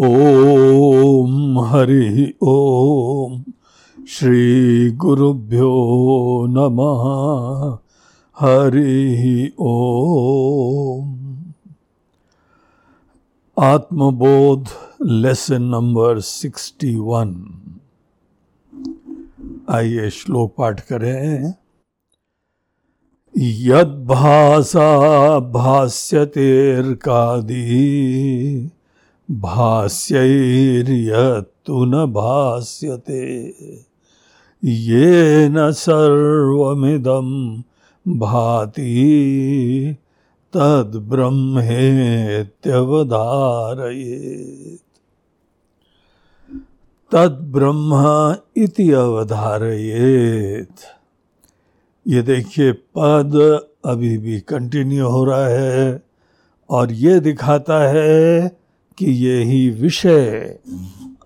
ॐ हरिः श्री गुरुभ्यो नमः। हरिः ॐ आत्मबोध लेसन नंबर सिक्सटी वन। आइए श्लोक पाठ करें। यद्भासा भाष्यतेर्कादी। भाष्यैर्यत्तु न भाष्यते येन सर्वमिदं भाति, तद्ब्रह्मेत्यवधारयेत्। तद्ब्रह्म इति अवधारयेत्। ये देखिए, पद अभी भी कंटिन्यू हो रहा है और ये दिखाता है कि यही विषय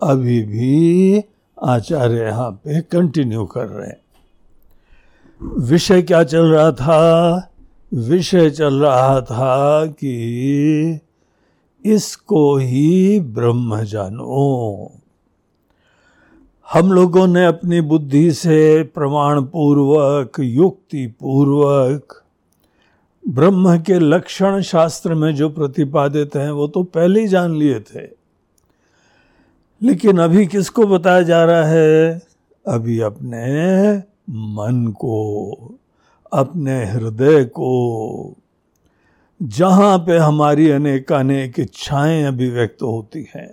अभी भी आचार्य यहाँ पे कंटिन्यू कर रहे हैं। विषय क्या चल रहा था? विषय चल रहा था कि इसको ही ब्रह्म जानो। हम लोगों ने अपनी बुद्धि से प्रमाण पूर्वक युक्ति पूर्वक ब्रह्म के लक्षण शास्त्र में जो प्रतिपादित हैं, वो तो पहले ही जान लिए थे। लेकिन अभी किसको बताया जा रहा है? अभी अपने मन को, अपने हृदय को। जहाँ पे हमारी अनेक अनेक इच्छाएँ अभिव्यक्त होती हैं,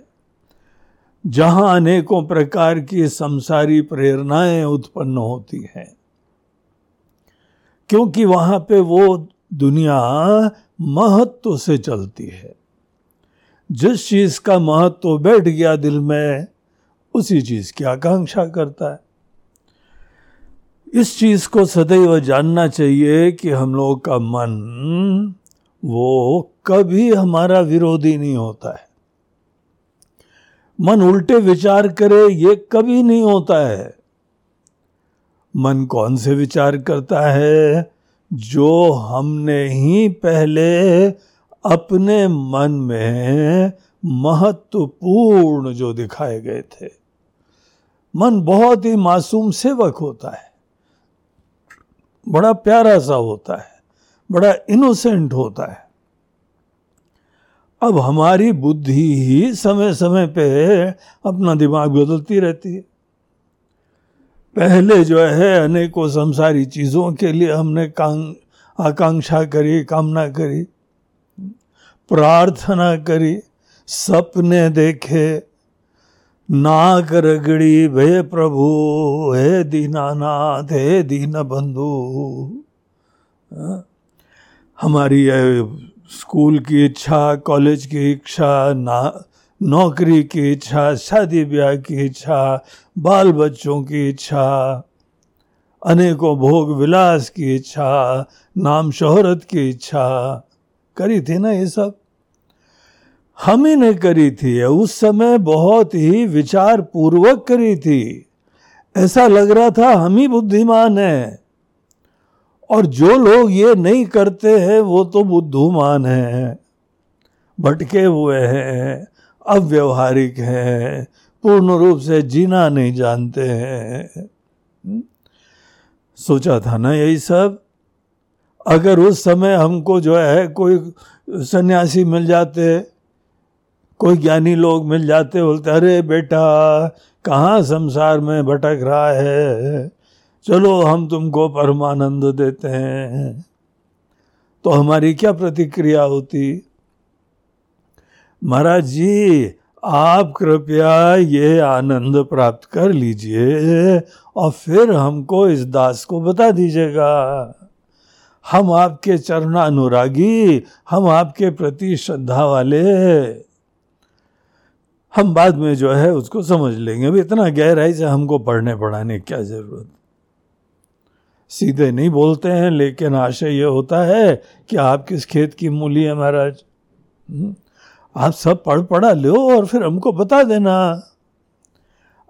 जहाँ अनेकों प्रकार की संसारी प्रेरणाएँ उत्पन्न होती हैं, क्योंकि वहाँ पे वो दुनिया महत्व से चलती है। जिस चीज़ का महत्व बैठ गया दिल में, उसी चीज़ की आकांक्षा करता है। इस चीज़ को सदैव जानना चाहिए कि हम लोग का मन, वो कभी हमारा विरोधी नहीं होता है। मन उल्टे विचार करे, ये कभी नहीं होता है। मन कौन से विचार करता है? जो हमने ही पहले अपने मन में महत्वपूर्ण जो दिखाए गए थे। मन बहुत ही मासूम सेवक होता है। बड़ा प्यारा सा होता है। बड़ा इनोसेंट होता है। अब हमारी बुद्धि ही समय समय पे अपना दिमाग बदलती रहती है। पहले जो है अनेकों संसारी चीज़ों के लिए हमने कांग, आकांक्षा करी, कामना करी, प्रार्थना करी, सपने देखे नाक रगड़ी भे प्रभु, हे दीनानाथ, हे दीन बंधु हाँ? हमारी स्कूल की इच्छा, कॉलेज की इच्छा, ना नौकरी की इच्छा, शादी ब्याह की इच्छा बाल बच्चों की इच्छा, अनेकों भोग विलास की इच्छा, नाम शोहरत की इच्छा। करी थी ना ये सब? हम ही ने करी थी उस समय बहुत ही विचार पूर्वक करी थी। ऐसा लग रहा था हम ही बुद्धिमान हैं। और जो लोग ये नहीं करते हैं, वो तो बुद्धूमान हैं। भटके हुए हैं। अव्यवहारिक हैं, पूर्ण रूप से जीना नहीं जानते हैं। हम्म? सोचा था ना यही सब? अगर उस समय हमको जो है कोई सन्यासी मिल जाते, कोई ज्ञानी लोग मिल जाते, बोलते, अरे बेटा, कहाँ संसार में भटक रहा है? चलो हम तुमको परमानंद देते हैं। तो हमारी क्या प्रतिक्रिया होती? महाराज जी, आप कृपया ये आनंद प्राप्त कर लीजिए और फिर हमको इस दास को बता दीजिएगा। हम आपके चरणानुरागी, हम आपके प्रति श्रद्धा वाले। हम बाद में जो है उसको समझ लेंगे। अभी इतना गहराई से हमको पढ़ने पढ़ाने की क्या ज़रूरत? सीधे नहीं बोलते हैं, लेकिन आशय ये होता है कि आप किस खेत की मूली है महाराज? हम्म? आप सब पढ़ पढ़ा लो और फिर हमको बता देना।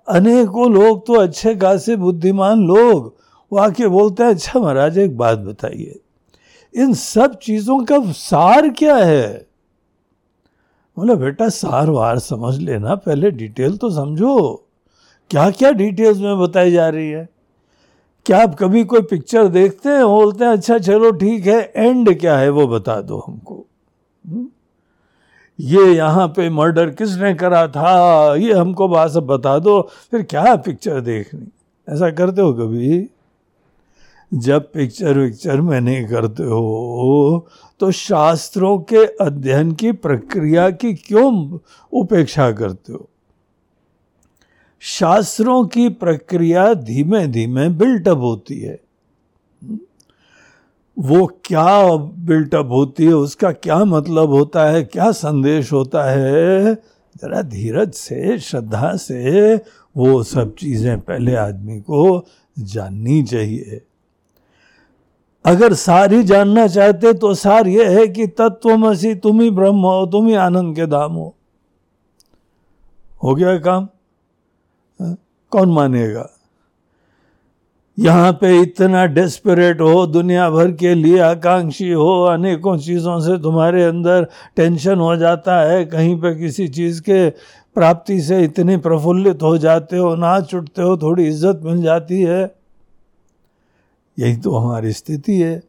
अनेकों लोग तो अच्छे खासे बुद्धिमान लोग, वो आके बोलते हैं अच्छा महाराज, एक बात बताइए, इन सब चीज़ों का सार क्या है? बोला, बेटा, सार वार समझ लेना, पहले डिटेल तो समझो। क्या क्या डिटेल्स में बताई जा रही है? क्या आप कभी कोई पिक्चर देखते हैं, बोलते हैं अच्छा चलो ठीक है, एंड क्या है, वो बता दो हमको। हम्म? ये यहाँ पे मर्डर किसने करा था? ये हमको बात सब बता दो, फिर क्या पिक्चर देखनी? ऐसा करते हो कभी? जब पिक्चर विक्चर में नहीं करते हो तो शास्त्रों के अध्ययन की प्रक्रिया की क्यों उपेक्षा करते हो? शास्त्रों की प्रक्रिया धीमे धीमे बिल्टअप होती है। वो क्या बिल्टअप होती है, उसका क्या मतलब होता है, क्या संदेश होता है? जरा धीरज से, श्रद्धा से वो सब चीज़ें पहले आदमी को जाननी चाहिए। अगर सार ही जानना चाहते तो सार ये है कि तत्व तत्वमसी तुम ही ब्रह्म हो, तुम ही आनंद के धाम हो। हो गया काम? हाँ? कौन मानेगा? यहाँ पे इतना डेस्परेट हो, दुनिया भर के लिए आकांक्षी हो, अनेकों चीज़ों से तुम्हारे अंदर टेंशन हो जाता है, कहीं पे किसी चीज़ के प्राप्ति से इतने प्रफुल्लित हो जाते हो, नाच उठते हो, थोड़ी इज़्ज़त मिल जाती है। यही तो हमारी स्थिति है।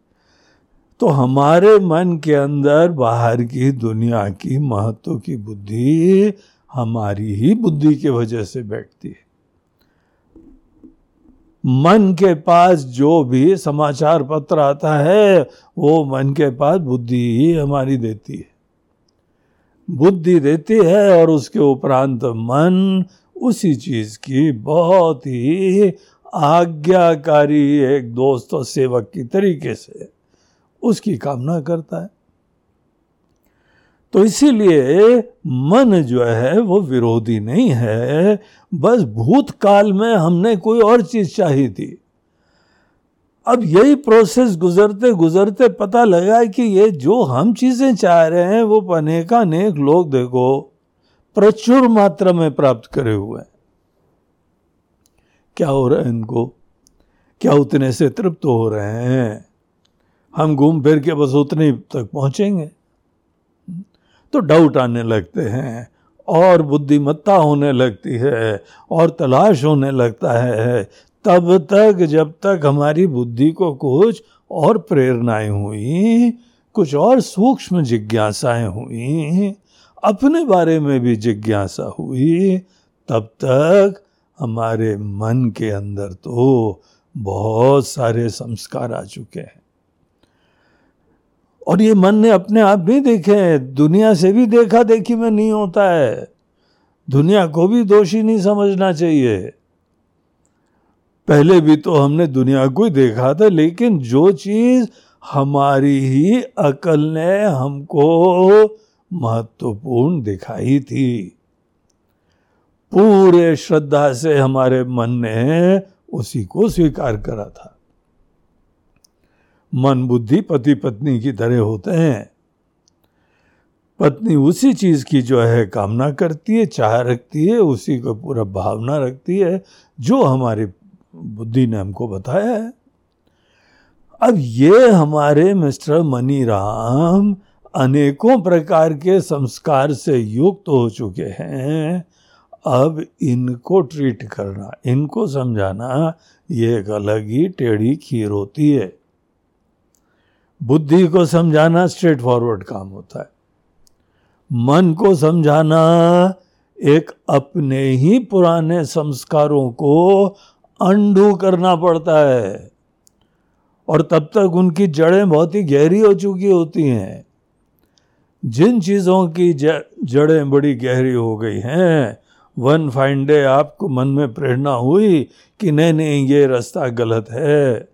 तो हमारे मन के अंदर बाहर की दुनिया की महत्व की बुद्धि हमारी ही बुद्धि के वजह से बैठती है। मन के पास जो भी समाचार पत्र आता है, वो मन के पास बुद्धि ही हमारी देती है। बुद्धि देती है और उसके उपरांत मन उसी चीज़ की बहुत ही आज्ञाकारी एक दोस्त और सेवक की तरीके से उसकी कामना करता है। तो इसीलिए मन जो है, वो विरोधी नहीं है। बस भूतकाल में हमने कोई और चीज़ चाही थी। अब यही प्रोसेस गुजरते गुजरते पता लगा कि ये जो हम चीज़ें चाह रहे हैं, वो अनेका अनेक लोग देखो, प्रचुर मात्रा में प्राप्त करे हुए हैं। क्या हो रहा है इनको? क्या उतने से तृप्त हो रहे हैं? हम घूम फिर के बस उतने तक पहुँचेंगे। तो डाउट आने लगते हैं, और बुद्धिमत्ता होने लगती है, और तलाश होने लगता है, तब तक, जब तक हमारी बुद्धि को कुछ और प्रेरणाएँ हुई, कुछ और सूक्ष्म जिज्ञासाएँ हुई, अपने बारे में भी जिज्ञासा हुई, तब तक हमारे मन के अंदर तो बहुत सारे संस्कार आ चुके हैं। और ये मन ने अपने आप भी देखे हैं। दुनिया से भी देखा देखी में नहीं होता है। दुनिया को भी दोषी नहीं समझना चाहिए। पहले भी तो हमने दुनिया को ही देखा था, लेकिन जो चीज़ हमारी ही अकल ने हमको महत्वपूर्ण दिखाई थी। पूरे श्रद्धा से हमारे मन ने उसी को स्वीकार करा था। मन बुद्धि पति पत्नी की तरह होते हैं। पत्नी उसी चीज़ की जो है कामना करती है, चाह रखती है, उसी को पूरा भावना रखती है, जो हमारी बुद्धि ने हमको बताया है। अब ये हमारे मिस्टर मनी राम अनेकों प्रकार के संस्कार से युक्त तो हो चुके हैं। अब इनको ट्रीट करना, इनको समझाना, ये एक अलग ही टेढ़ी खीर होती है। बुद्धि को समझाना स्ट्रेट फॉरवर्ड काम होता है। मन को समझाना एक अपने ही पुराने संस्कारों को अंडू करना पड़ता है। और तब तक उनकी जड़ें बहुत ही गहरी हो चुकी होती हैं। जिन चीज़ों की जड़ें बड़ी गहरी हो गई हैं, वन फाइन डे आपको मन में प्रेरणा हुई कि नहीं नहीं, ये रास्ता गलत है।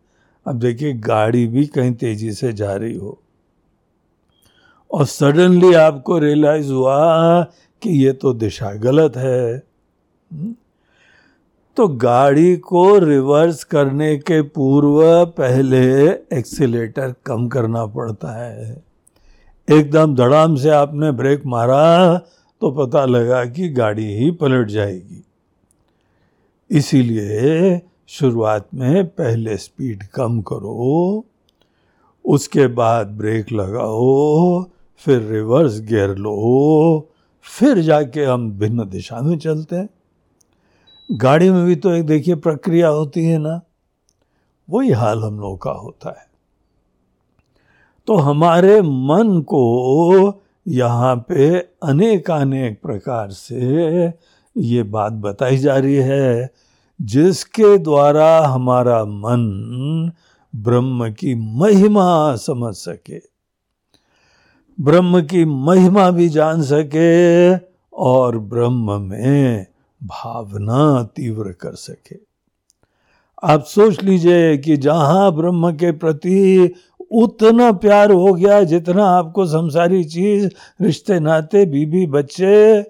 अब देखिए, गाड़ी भी कहीं तेज़ी से जा रही हो। और सडनली आपको रियलाइज़ हुआ कि ये तो दिशा गलत है। हम्म? तो गाड़ी को रिवर्स करने के पूर्व पहले एक्सीटर कम करना पड़ता है। एकदम धड़ाम से आपने ब्रेक मारा तो पता लगा कि गाड़ी ही पलट जाएगी। इसीलिए शुरुआत में पहले स्पीड कम करो, उसके बाद ब्रेक लगाओ, फिर रिवर्स गियर लो, फिर जाके हम भिन्न दिशा में चलते हैं। गाड़ी में भी तो एक देखिए प्रक्रिया होती है ना, वही हाल हम लोगों का होता है। तो हमारे मन को यहाँ पे अनेक अनेक प्रकार से ये बात बताई जा रही है जिसके द्वारा हमारा मन ब्रह्म की महिमा समझ सके, ब्रह्म की महिमा भी जान सके और ब्रह्म में भावना तीव्र कर सके। आप सोच लीजिए कि जहाँ ब्रह्म के प्रति उतना प्यार हो गया जितना आपको संसारी चीज़, रिश्ते, नाते बीबी बच्चे,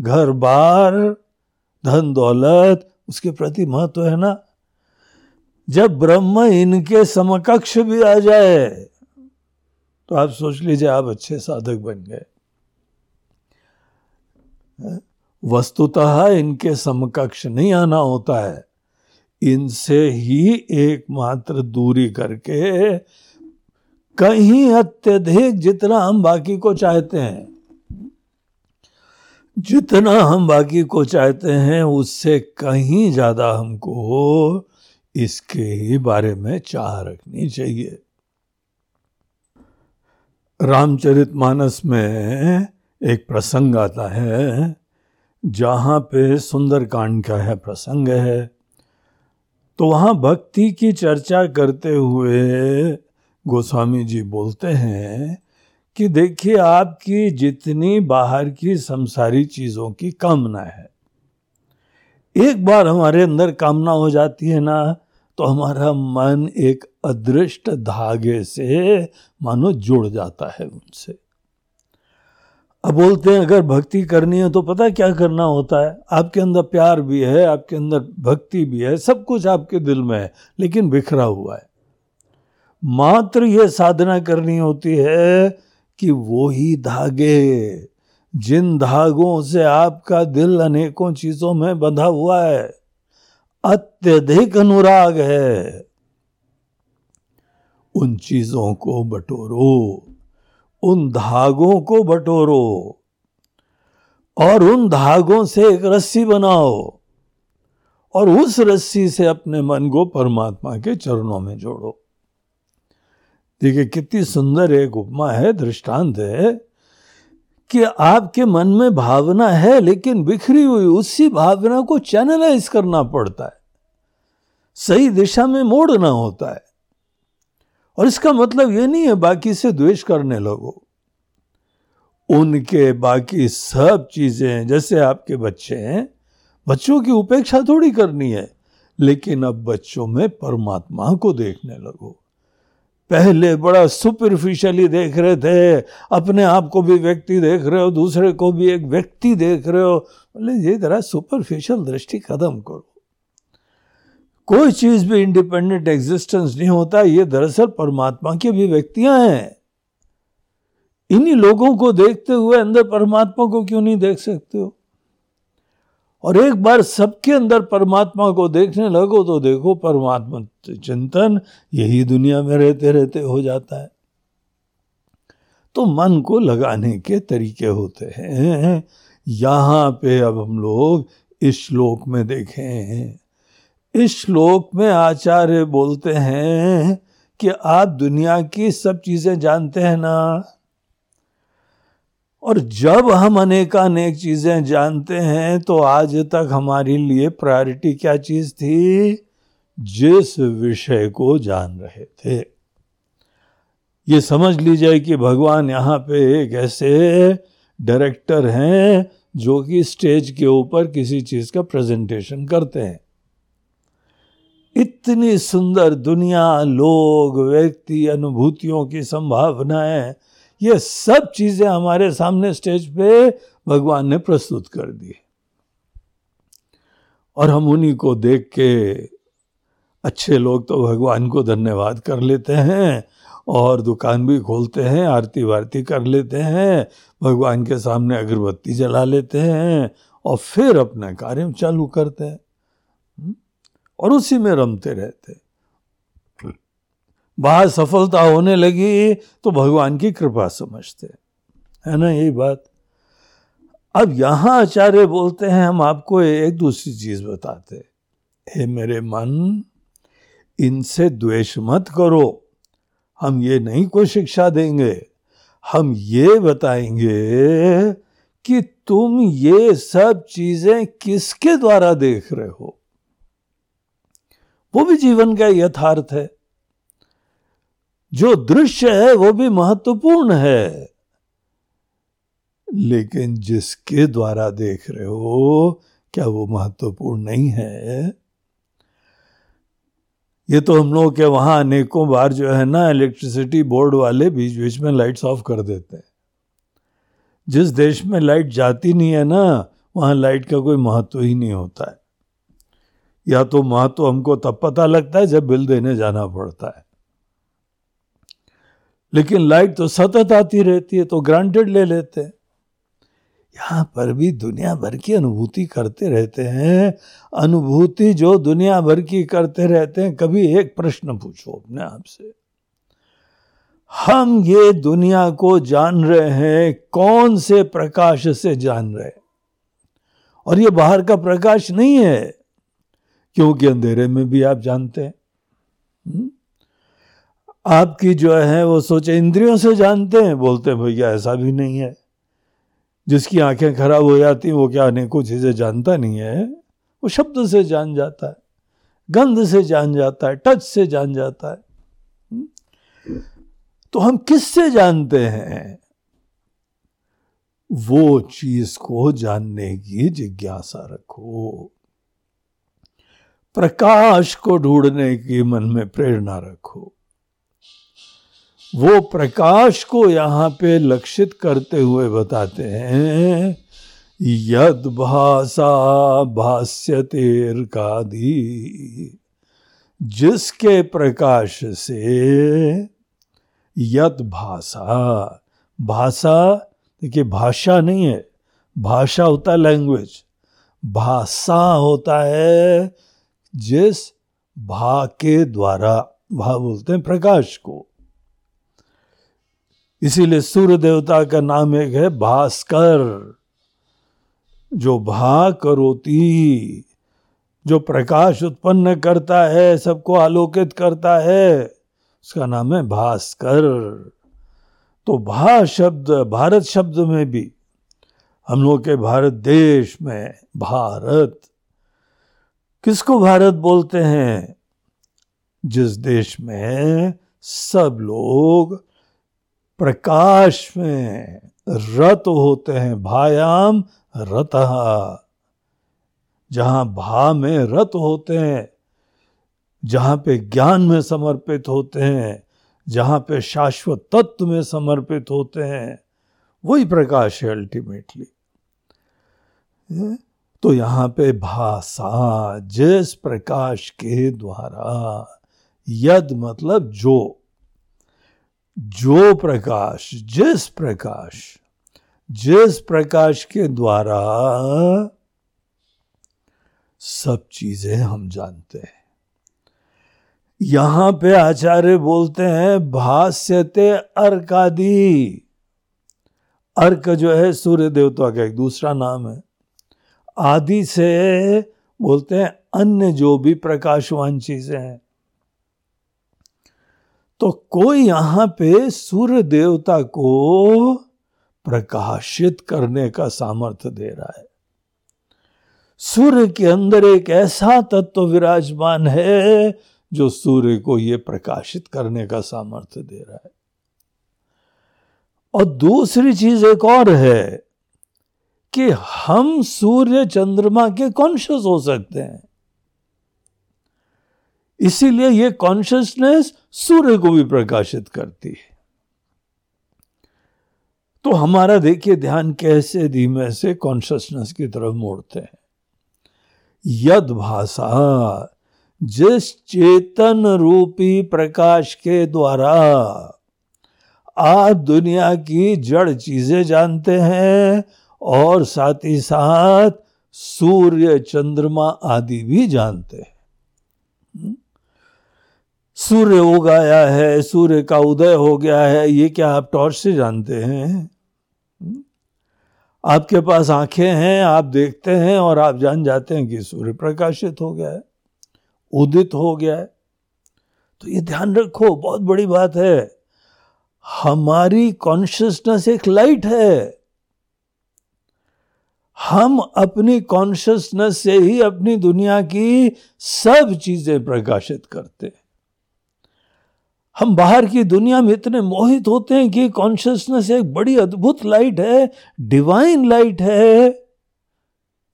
घर, बार, धन, दौलत उसके प्रति महत्व है ना? जब ब्रह्म इनके समकक्ष भी आ जाए तो आप सोच लीजिए आप अच्छे साधक बन गए। वस्तुतः इनके समकक्ष नहीं आना होता है। इनसे ही एकमात्र दूरी करके कहीं अत्यधिक जितना हम बाकी को चाहते हैं। जितना हम बाकी को चाहते हैं, उससे कहीं ज़्यादा हमको इसके ही बारे में चाह रखनी चाहिए। रामचरित मानस में एक प्रसंग आता है, जहाँ पे सुंदरकांड का है प्रसंग है। तो वहाँ भक्ति की चर्चा करते हुए गोस्वामी जी बोलते हैं कि देखिए आपकी जितनी बाहर की संसारी चीज़ों की कामना है। एक बार हमारे अंदर कामना हो जाती है ना तो हमारा मन एक अदृष्ट धागे से मानो जुड़ जाता है उनसे। अब बोलते हैं, अगर भक्ति करनी है तो पता क्या करना होता है? आपके अंदर प्यार भी है, आपके अंदर भक्ति भी है, सब कुछ आपके दिल में है, लेकिन बिखरा हुआ है। मात्र ये साधना करनी होती है कि वो ही धागे जिन धागों से आपका दिल अनेकों चीज़ों में बंधा हुआ है, अत्यधिक अनुराग है। उन चीज़ों को बटोरो, उन धागों को बटोरो, और उन धागों से एक रस्सी बनाओ, और उस रस्सी से अपने मन को परमात्मा के चरणों में जोड़ो। देखिए, कितनी सुंदर एक उपमा है, दृष्टांत है, कि आपके मन में भावना है, लेकिन बिखरी हुई उसी भावना को चैनलाइज करना पड़ता है। सही दिशा में मोड़ना होता है। और इसका मतलब ये नहीं है, बाकी से द्वेष करने लगो। उनके बाकी सब चीज़ें, जैसे आपके बच्चे हैं, बच्चों की उपेक्षा थोड़ी करनी है, लेकिन अब बच्चों में परमात्मा को देखने लगो। पहले बड़ा सुपरफिशियली देख रहे थे, अपने आप को भी व्यक्ति देख रहे हो, दूसरे को भी एक व्यक्ति देख रहे हो। बोले, ये जरा सुपरफिशियल दृष्टि खत्म करो। कोई चीज़ भी इंडिपेंडेंट एग्जिस्टेंस नहीं होता, ये दरअसल परमात्मा की अभिव्यक्तियाँ हैं। इन्हीं लोगों को देखते हुए अंदर परमात्मा को क्यों नहीं देख सकते हो? और एक बार सबके अंदर परमात्मा को देखने लगो तो देखो परमात्मा चिंतन यही दुनिया में रहते रहते हो जाता है। तो मन को लगाने के तरीके होते हैं। यहाँ पे अब हम लोग इस श्लोक में देखें इस श्लोक में आचार्य बोलते हैं कि आप दुनिया की सब चीज़ें जानते हैं ना? और जब हम अनेकानेक चीज़ें जानते हैं तो आज तक हमारे लिए प्रायोरिटी क्या चीज़ थी? जिस विषय को जान रहे थे। ये समझ लीजिए कि भगवान यहाँ पे एक ऐसे डायरेक्टर हैं, जो कि स्टेज के ऊपर किसी चीज़ का प्रेजेंटेशन करते हैं। इतनी सुंदर दुनिया, लोग, व्यक्ति, अनुभूतियों की संभावनाएँ ये सब चीज़ें हमारे सामने स्टेज पे भगवान ने प्रस्तुत कर दी और हम उन्हीं को देख के अच्छे लोग तो भगवान को धन्यवाद कर लेते हैं और दुकान भी खोलते हैं, आरती वारती कर लेते हैं, भगवान के सामने अगरबत्ती जला लेते हैं और फिर अपना कार्य चालू करते हैं। और उसी में रमते रहते बाहर सफलता होने लगी तो भगवान की कृपा समझते है। ना यही बात? अब यहाँ आचार्य बोलते हैं, हम आपको एक दूसरी चीज़ बताते हे मेरे मन, इनसे द्वेष मत करो। हम ये नहीं कोई शिक्षा देंगे। हम ये बताएँगे कि तुम ये सब चीज़ें किसके द्वारा देख रहे हो? वो भी जीवन का यथार्थ है। जो दृश्य है वो भी महत्वपूर्ण है। लेकिन जिसके द्वारा देख रहे हो, क्या वो महत्वपूर्ण नहीं है? ये तो हम लोग के वहाँ अनेकों बार जो है ना इलेक्ट्रिसिटी बोर्ड वाले बीच बीच में लाइट्स ऑफ़ कर देते हैं। जिस देश में लाइट जाती नहीं है ना, वहाँ लाइट का कोई महत्व ही नहीं होता है। या तो महत्व हमको तब पता लगता है जब बिल देने जाना पड़ता है। लेकिन लाइट तो सतत आती रहती है तो ग्रांटेड ले लेते हैं। यहाँ पर भी दुनिया भर की अनुभूति करते रहते हैं। अनुभूति जो दुनिया भर की करते रहते हैं, कभी एक प्रश्न पूछो अपने आप से। हम ये दुनिया को जान रहे हैं, कौन से प्रकाश से जान रहे हैं? और ये बाहर का प्रकाश नहीं है, क्योंकि अंधेरे में भी आप जानते हैं। हम्म? आपकी जो है, वो सोचे, इंद्रियों से जानते हैं। बोलते हैं, भैया, ऐसा भी नहीं है। जिसकी आँखें खराब हो जाती वो क्या अनेकों चीज़ें जानता नहीं है? वो शब्द से जान जाता है, गंध से जान जाता है, टच से जान जाता है। हम्म? तो हम किससे जानते हैं? वो चीज़ को जानने की जिज्ञासा रखो। प्रकाश को ढूँढने की मन में प्रेरणा रखो। वो प्रकाश को यहाँ पे लक्षित करते हुए बताते हैं, यद भाषा भाष्य तेर का दी जिसके प्रकाश से यद भाषा भाषा देखिए भाषा नहीं है, भाषा होता है लैंग्वेज भाषा होता है जिस भा के द्वारा, भा बोलते हैं प्रकाश को। इसीलिए सूर्य देवता का नाम एक है भास्कर, जो भा करोती, जो प्रकाश उत्पन्न करता है, सबको आलोकित करता है। उसका नाम है भास्कर। तो भा शब्द, भारत शब्द में भी, हम लोग के भारत देश में भारत, किसको भारत बोलते हैं? जिस देश में सब लोग प्रकाश में रत होते हैं, भायाम रत। जहाँ भा में रत होते हैं, जहाँ पे ज्ञान में समर्पित होते हैं, जहाँ पे शाश्वत तत्व में समर्पित होते हैं, वही प्रकाश है अल्टीमेटली तो यहाँ पे भाषा जिस प्रकाश के द्वारा, यद मतलब जो। जो प्रकाश, जिस प्रकाश जिस प्रकाश के द्वारा सब चीज़ें हम जानते हैं। यहाँ पे आचार्य बोलते हैं, भाष्यते अर्कादि। अर्क जो है सूर्य देवता का एक दूसरा नाम है। आदि से बोलते हैं, अन्य जो भी प्रकाशवान चीज़ें हैं तो कोई यहाँ पे सूर्य देवता को प्रकाशित करने का सामर्थ्य दे रहा है। सूर्य के अंदर एक ऐसा तत्व विराजमान है जो सूर्य को ये प्रकाशित करने का सामर्थ्य दे रहा है। और दूसरी चीज़ एक और है कि हम सूर्य चंद्रमा के कॉन्शियस हो सकते हैं। इसीलिए ये कॉन्शियसनेस सूर्य को भी प्रकाशित करती है तो हमारा देखिए ध्यान कैसे धीमे से कॉन्शियसनेस की तरफ़ मोड़ते हैं यद भाषा, जिस चेतन रूपी प्रकाश के द्वारा आप दुनिया की जड़ चीज़ें जानते हैं और साथ ही साथ सूर्य चंद्रमा आदि भी जानते हैं? सूर्य उगाया है, सूर्य का उदय हो गया है, ये क्या आप टॉर्च से जानते हैं? हम्म? आपके पास आँखें हैं, आप देखते हैं और आप जान जाते हैं कि सूर्य प्रकाशित हो गया है, उदित हो गया है। तो ये ध्यान रखो, बहुत बड़ी बात है। हमारी कॉन्शियसनेस एक लाइट है। हम अपनी कॉन्शियसनेस से ही अपनी दुनिया की सब चीज़ें प्रकाशित करते हैं। हम बाहर की दुनिया में इतने मोहित होते हैं कि कॉन्शियसनेस एक बड़ी अद्भुत लाइट है डिवाइन लाइट है।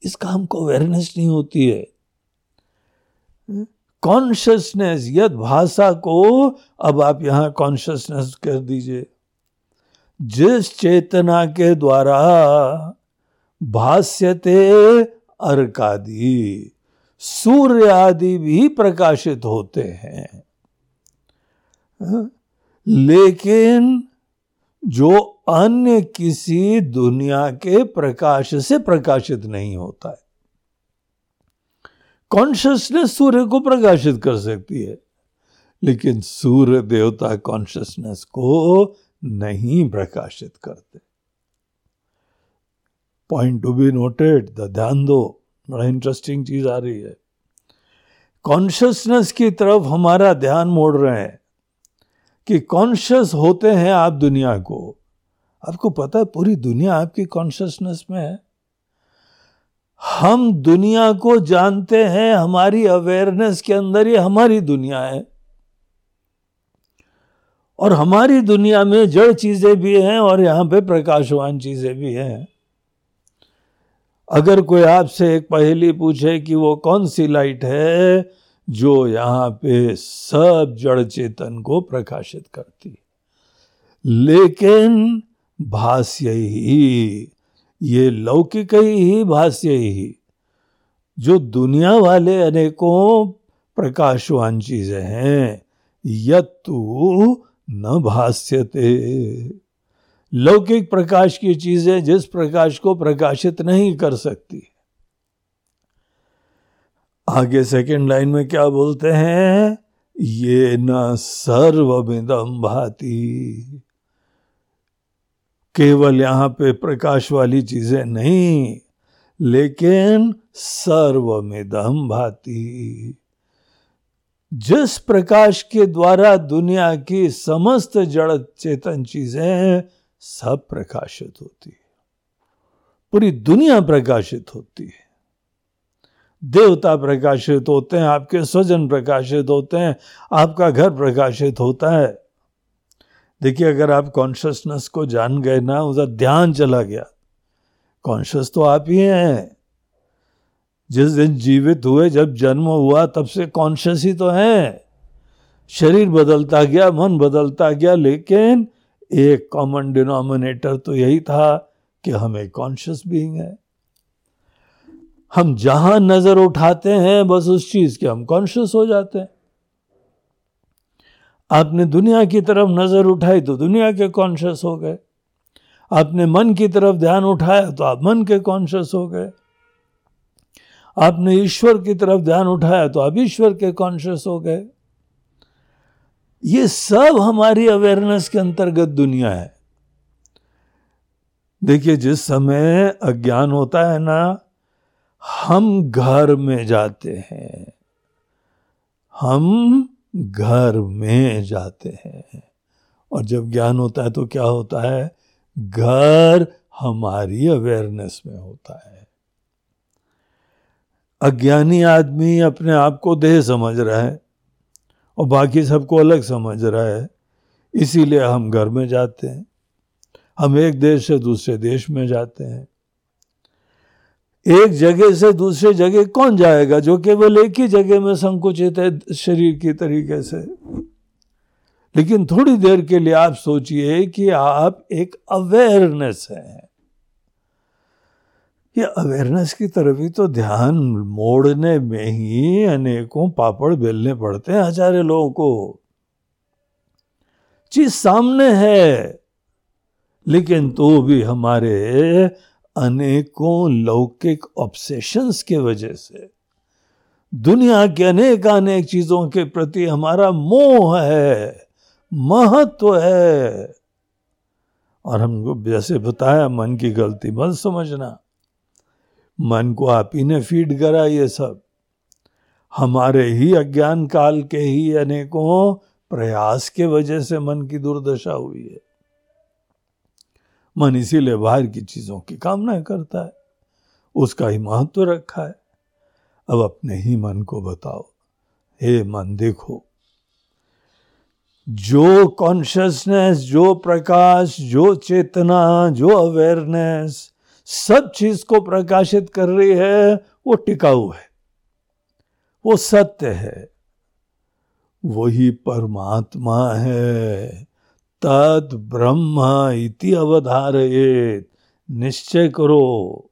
इसका हमको अवेयरनेस नहीं होती है। कॉन्शियसनेस यद भाषा को अब आप यहाँ कॉन्शियसनेस कर दीजिए। जिस चेतना के द्वारा भाष्यते अर्कादि सूर्य आदि भी प्रकाशित होते हैं। लेकिन जो अन्य किसी दुनिया के प्रकाश से प्रकाशित नहीं होता है। कॉन्शियसनेस सूर्य को प्रकाशित कर सकती है, लेकिन सूर्य देवता कॉन्शियसनेस को नहीं प्रकाशित करते। Point to be noted the ध्यान दो, बड़ा इंटरेस्टिंग चीज़ आ रही है। कॉन्शियसनेस की तरफ़ हमारा ध्यान मोड़ रहे हैं। कि कॉन्शियस होते हैं आप दुनिया को। आपको पता है, पूरी दुनिया आपकी कॉन्शियसनेस में है। हम दुनिया को जानते हैं, हमारी अवेयरनेस के अंदर ये हमारी दुनिया है। और हमारी दुनिया में जड़ चीज़ें भी हैं और यहाँ पे प्रकाशवान चीज़ें भी हैं। अगर कोई आपसे एक पहेली पूछे कि वो कौन सी लाइट है जो यहाँ पे सब जड़ चेतन को प्रकाशित करती है। लेकिन भाष्य ही, ये लौकिक ही भाष्य ही, जो दुनिया वाले अनेकों प्रकाशवान चीज़ें हैं यू न भाष्यते। लौकिक प्रकाश की चीज़ें जिस प्रकाश को प्रकाशित नहीं कर सकती आगे सेकंड लाइन में क्या बोलते हैं? ये न सर्वमिदम भाती केवल यहाँ पे प्रकाश वाली चीज़ें नहीं, लेकिन सर्वमिदम भाती जिस प्रकाश के द्वारा दुनिया की समस्त जड़ चेतन चीज़ें सब प्रकाशित होती है, पूरी दुनिया प्रकाशित होती है। देवता प्रकाशित होते हैं, आपके स्वजन प्रकाशित होते हैं, आपका घर प्रकाशित होता है। देखिए, अगर आप कॉन्शियसनेस को जान गए ना, उधर ध्यान चला गया। कॉन्शियस तो आप ही हैं। जिस दिन जीवित हुए, जब जन्म हुआ, तब से कॉन्शियस ही तो है। शरीर बदलता गया, मन बदलता गया, लेकिन एक कॉमन डिनोमिनेटर तो यही था कि हम एक कॉन्शियस बीइंग है। हम जहाँ नज़र उठाते हैं, बस उस चीज़ के हम कॉन्शियस हो जाते हैं। आपने दुनिया की तरफ़ नज़र उठाई तो दुनिया के कॉन्शियस हो गए। आपने मन की तरफ़ ध्यान उठाया तो आप मन के कॉन्शियस हो गए। आपने ईश्वर की तरफ़ ध्यान उठाया तो आप ईश्वर के कॉन्शियस हो गए। ये सब हमारी अवेयरनेस के अंतर्गत दुनिया है। देखिए, जिस समय अज्ञान होता है ना हम घर में जाते हैं। हम घर में जाते हैं। और जब ज्ञान होता है तो क्या होता है? घर हमारी अवेयरनेस में होता है। अज्ञानी आदमी अपने आप को देह समझ रहा है और बाकी सबको अलग समझ रहा है। इसीलिए हम घर में जाते हैं। हम एक देश से दूसरे देश में जाते हैं। एक जगह से दूसरे जगह कौन जाएगा? जो केवल एक ही जगह में संकुचित है शरीर की तरीके से। लेकिन थोड़ी देर के लिए आप सोचिए कि आप एक अवेयरनेस है। ये अवेयरनेस की तरफ़ ही तो ध्यान मोड़ने में ही अनेकों पापड़ बेलने पड़ते हैं हजारे लोगों को। चीज़ सामने है, लेकिन तो भी हमारे अनेकों लौकिक ऑब्सेशंस के वजह से। दुनिया के अनेक अनेक चीज़ों के प्रति हमारा मोह है, महत्व है। और हमको जैसे बताया, मन की गलती मत समझना। मन को आप ही ने फ़ीड करा ये सब। हमारे ही अज्ञान काल के ही अनेकों प्रयास के वजह से मन की दुर्दशा हुई है। मन इसीलिए बाहर की चीज़ों की कामना करता है। उसका ही महत्व रखा है। अब अपने ही मन को बताओ। हे मन, देखो। जो कॉन्शियसनेस जो प्रकाश, जो चेतना, जो अवेयरनेस सब चीज़ को प्रकाशित कर रही है, वो टिकाऊ है। वो सत्य है। वही परमात्मा है। तद ब्रह्म इति अवधारयेत। निश्चय करो।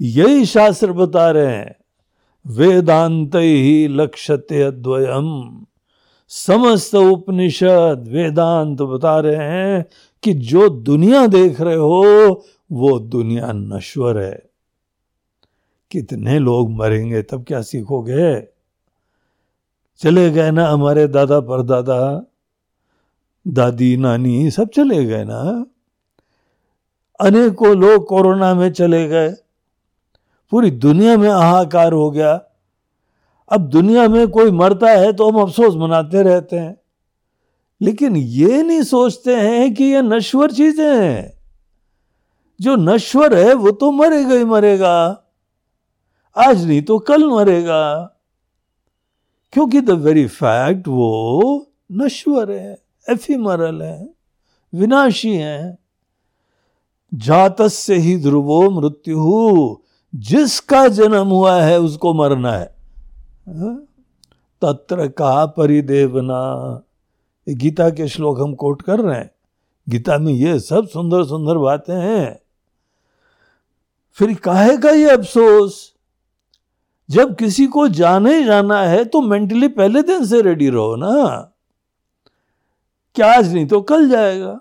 यही शास्त्र बता रहे हैं। वेदांत ही लक्ष्यते अद्वयम। समस्त उपनिषद वेदांत बता रहे हैं कि जो दुनिया देख रहे हो, वो दुनिया नश्वर है। कितने लोग मरेंगे, तब क्या सीखोगे? चले गए ना हमारे दादा परदादा? दादी, नानी सब चले गए ना? अनेकों लोग कोरोना में चले गए। पूरी दुनिया में हाहाकार हो गया। अब दुनिया में कोई मरता है तो हम अफसोस मनाते रहते हैं। लेकिन ये नहीं सोचते हैं कि ये नश्वर चीज़ें हैं। जो नश्वर है, वो तो मरेगा ही मरेगा। आज नहीं तो कल मरेगा। क्योंकि द वेरी फैक्ट वो नश्वर है। एफिमरल है, विनाशी है। जात से ही ध्रुवो मृत्यु, जिसका जन्म हुआ है उसको मरना है। हाँ? तत्र का परिदेवना। गीता के श्लोक हम कोट कर रहे हैं। गीता में ये सब सुंदर सुंदर बातें हैं। फिर काहे का ये अफसोस? जब किसी को जाने जाना है तो मेंटली पहले दिन से रेडी रहो ना। क्या आज नहीं तो कल जाएगा।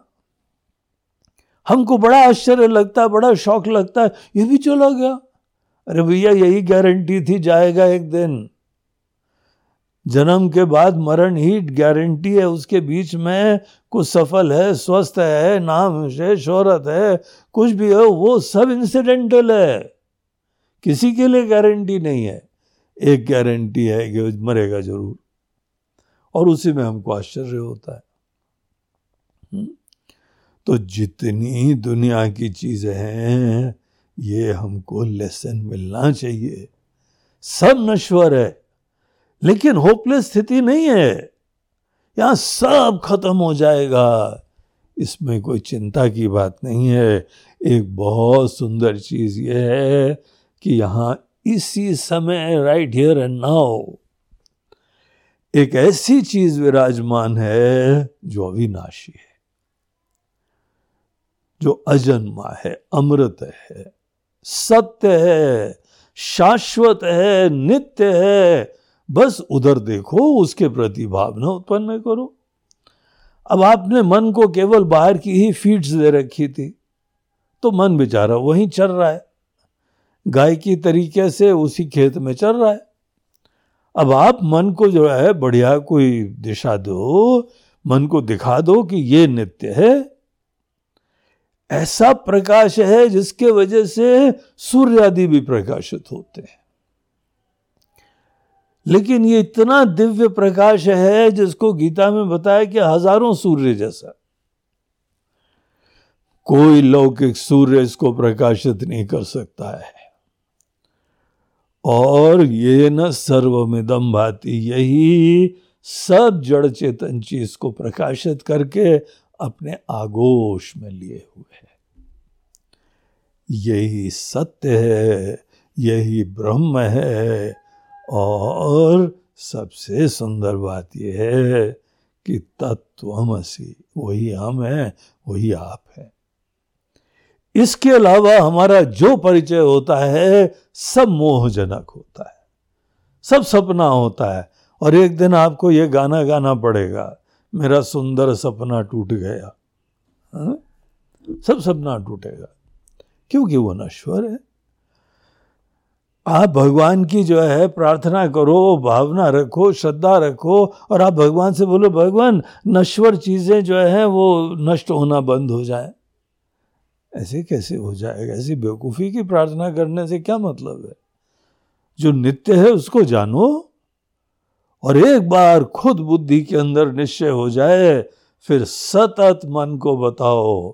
हमको बड़ा आश्चर्य लगता है, बड़ा शौक लगता है, ये भी चला गया। अरे भैया, यही गारंटी थी, जाएगा एक दिन। जन्म के बाद मरण ही गारंटी है, उसके बीच में कुछ सफल है, स्वस्थ है, नाम है शोहरत है, कुछ भी है, वो सब इंसिडेंटल है। किसी के लिए गारंटी नहीं है। एक गारंटी है कि मरेगा ज़रूर। और उसी में हमको आश्चर्य होता है? तो जितनी दुनिया की चीज़ें हैं, ये हमको लेसन मिलना चाहिए। सब नश्वर है, लेकिन होपलेस स्थिति नहीं है। यहाँ सब खत्म हो जाएगा। इसमें कोई चिंता की बात नहीं है। एक बहुत सुंदर चीज़ यह है कि यहाँ इसी समय राइट हियर एंड नाउ एक ऐसी चीज़ विराजमान है जो अविनाशी है। जो अजन्मा है, अमृत है, सत्य है, शाश्वत है, नित्य है, बस उधर देखो, उसके प्रति भावना उत्पन्न करो। अब आपने मन को केवल बाहर की ही फीड्स दे रखी थी तो मन बेचारा वहीं चल रहा है। गाय की तरीके से उसी खेत में चल रहा है। अब आप मन को जो है, बढ़िया कोई दिशा दो, मन को दिखा दो कि ये नित्य है ऐसा प्रकाश है जिसके वजह से सूर्य आदि भी प्रकाशित होते हैं। लेकिन ये इतना दिव्य प्रकाश है जिसको गीता में बताया कि हज़ारों सूर्य जैसा। कोई लौकिक सूर्य इसको प्रकाशित नहीं कर सकता है। और ये न सर्वमिदम भाती, यही सब जड़ चेतन चीज़ को प्रकाशित करके अपने आगोश में लिए हुए है। यही सत्य है, यही ब्रह्म है और सबसे सुंदर बात यह है कि तत्वमसी, वही हम है, वही आप हैं। इसके अलावा हमारा जो परिचय होता है, सब मोहजनक होता है, सब सपना होता है और एक दिन आपको ये गाना गाना पड़ेगा। मेरा सुंदर सपना टूट गया। हा? सब सपना टूटेगा। क्योंकि वो नश्वर है? आप भगवान की जो है, प्रार्थना करो, भावना रखो, श्रद्धा रखो और आप भगवान से बोलो, भगवान, नश्वर चीज़ें जो है, वो नष्ट होना बंद हो जाए। ऐसे कैसे हो जाएगा? ऐसी बेवकूफ़ी की प्रार्थना करने से क्या मतलब है? जो नित्य है, उसको जानो। और एक बार खुद बुद्धि के अंदर निश्चय हो जाए, फिर सतत मन को बताओ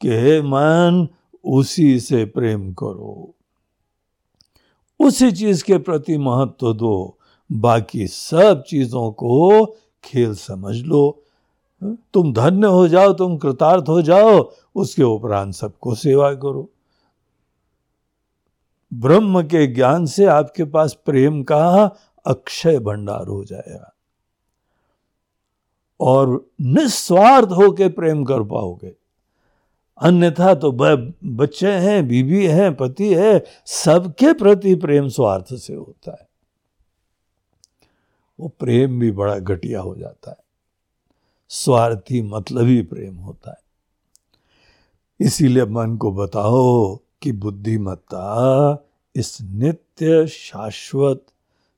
कि हे मन, उसी से प्रेम करो। उसी चीज़ के प्रति महत्व दो। बाकी सब चीज़ों को खेल समझ लो। तुम धन्य हो जाओ, तुम कृतार्थ हो जाओ, उसके उपरांत सबको सेवा करो। ब्रह्म के ज्ञान से आपके पास प्रेम का अक्षय भंडार हो जाएगा। और निस्वार्थ होके प्रेम कर पाओगे। अन्यथा तो बच्चे हैं बीबी हैं, पति है, सबके प्रति प्रेम स्वार्थ से होता है। वो प्रेम भी बड़ा घटिया हो जाता है। स्वार्थी मतलबी प्रेम होता है। इसीलिए मन को बताओ कि बुद्धिमत्ता इस नित्य शाश्वत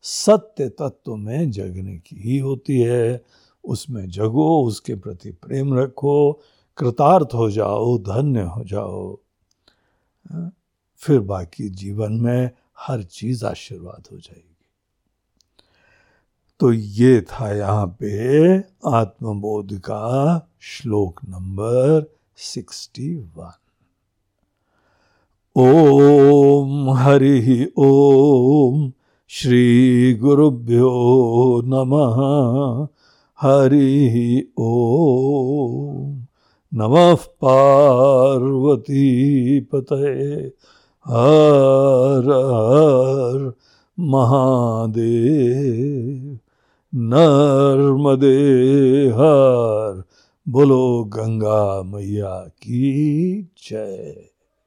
सत्य तत्व में जगने की ही होती है। उसमें जगो उसके प्रति प्रेम रखो कृतार्थ हो जाओ धन्य हो जाओ। हाँ, फिर बाकी जीवन में हर चीज़ आशीर्वाद हो जाएगी। तो ये था यहाँ पे आत्मबोध का श्लोक number sixty one. Om Hari Om Shri गुरुभ्यो नमः। हरि ओ नमः पार्वती पते हर हर महादेव। नर्मदे हर। बोलो गंगा मैया की जय।